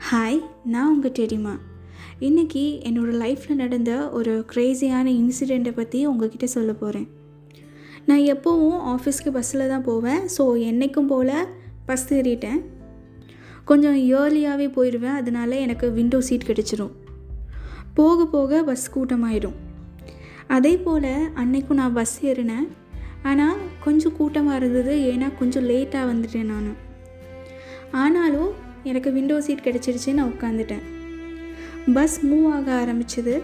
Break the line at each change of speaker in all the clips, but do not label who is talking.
Hi நான் உங்கள் டெரிமா இன்றைக்கி என்னோடய லைஃப்பில் நடந்த ஒரு க்ரேஸியான இன்சிடெண்ட்டை பற்றி உங்ககிட்ட சொல்ல போகிறேன் நான் எப்போவும் ஆஃபீஸ்க்கு பஸ்ஸில் தான் போவேன். ஸோ என்றைக்கும் போல் பஸ் ஏறிட்டேன். கொஞ்சம் ஏர்லியாகவே போயிடுவேன் அதனால எனக்கு விண்டோ சீட் கிடச்சிரும். போக போக பஸ் கூட்டமாயிடும் அதே போல் அன்னைக்கும் நான் பஸ் ஏறினேன். ஆனால் கொஞ்சம் கூட்டமாக இருந்தது. ஏன்னா கொஞ்சம் லேட்டாக வந்துட்டேன் நான். ஆனாலும் எனக்கு விண்டோ சீட் கிடச்சிருச்சு நான் உட்காந்துட்டேன் பஸ் மூவ் ஆக ஆரம்பிச்சது.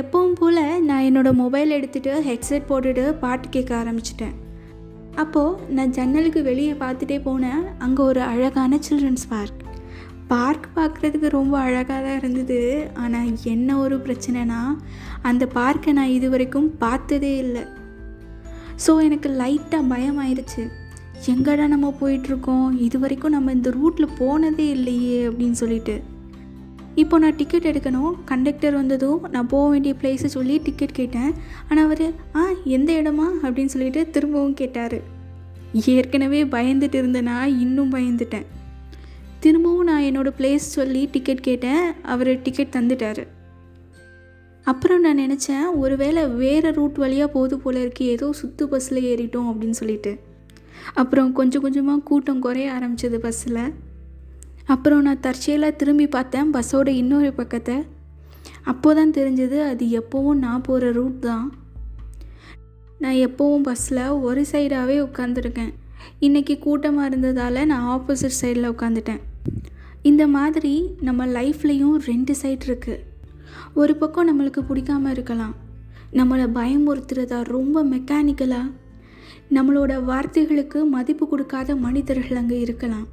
எப்பவும் போல் நான் என்னோடய மொபைல் எடுத்துகிட்டு ஹெட்செட் போட்டுட்டு பாட்டு கேட்க ஆரம்பிச்சிட்டேன். அப்போது நான் ஜன்னலுக்கு வெளியே பார்த்துட்டே போனேன். அங்கே ஒரு அழகான சில்ட்ரன்ஸ் பார்க் பார்க் பார்க்குறதுக்கு ரொம்ப அழகாக தான் இருந்தது. ஆனால் என்ன ஒரு பிரச்சனைனா அந்த பார்க்கை நான் இது வரைக்கும் பார்த்ததே இல்லை. ஸோ எனக்கு லைட்டாக பயம் ஆயிடுச்சு எங்கடா நம்ம போயிட்டுருக்கோம்? இது வரைக்கும் நம்ம இந்த ரூட்டில் போனதே இல்லையே அப்படின்னு சொல்லிட்டு. இப்போ நான் டிக்கெட் எடுக்கணும். கண்டக்டர் வந்ததும் நான் போக வேண்டிய பிளேஸை சொல்லி டிக்கெட் கேட்டேன். ஆனால் அவர் ஆ எந்த இடமா? அப்படின்னு சொல்லிட்டு திரும்பவும் கேட்டார். ஏற்கனவே பயந்துட்டு இருந்தேனா இன்னும் பயந்துட்டேன். திரும்பவும் நான் என்னோடய பிளேஸ் சொல்லி டிக்கெட் கேட்டேன். அவர் டிக்கெட் தந்துட்டார். அப்புறம் நான் நினச்சேன் ஒருவேளை வேறு ரூட் வழியாக போது போல இருக்கு. ஏதோ சுற்று பஸ்ஸில் ஏறிட்டோம் அப்படின்னு சொல்லிட்டு. அப்புறம் கொஞ்சம் கொஞ்சமாக கூட்டம் குறைய ஆரம்பிச்சது பஸ்ஸில் அப்புறம் நான் தற்செயலாக திரும்பி பார்த்தேன் பஸ்ஸோட இன்னொரு பக்கத்தை. அப்போ தான் தெரிஞ்சது அது எப்போவும் நான் போகிற ரூட் தான். நான் எப்போவும் பஸ்ஸில் ஒரு சைடாகவே உட்காந்துருக்கேன் இன்றைக்கி கூட்டமாக இருந்ததால் நான் ஆப்போசிட் சைடில் உட்காந்துட்டேன் இந்த மாதிரி நம்ம லைஃப்லேயும் ரெண்டு சைட் இருக்குது ஒரு பக்கம் நம்மளுக்கு பிடிக்காம இருக்கலாம். நம்மளை பயமுறுத்துறதா ரொம்ப மெக்கானிக்கலாக நம்மளோட வார்த்தைகளுக்கு மதிப்பு கொடுக்காத மனிதர்கள் அங்கே இருக்கலாம்.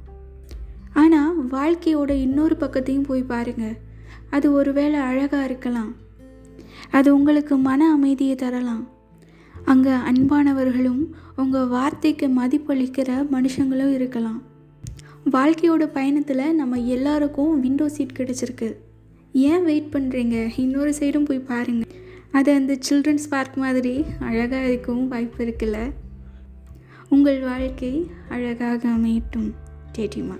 ஆனால் வாழ்க்கையோட இன்னொரு பக்கத்தையும் போய் பாருங்கள் அது ஒருவேளை அழகாக இருக்கலாம். அது உங்களுக்கு மன அமைதியை தரலாம். அங்கே அன்பானவர்களும் உங்கள் வார்த்தைக்கு மதிப்பளிக்கிற மனுஷங்களும் இருக்கலாம். வாழ்க்கையோட பயணத்தில் நம்ம எல்லாருக்கும் விண்டோ சீட் கிடச்சிருக்கு. ஏன் வெயிட் பண்ணுறீங்க இன்னொரு சைடும் போய் பாருங்கள் அது அந்த சில்ட்ரன்ஸ் பார்க் மாதிரி அழகாக இருக்கவும் வாய்ப்பு இருக்குல்ல? உங்கள் வாழ்க்கை அழகாக அமையட்டும் தெரியுமா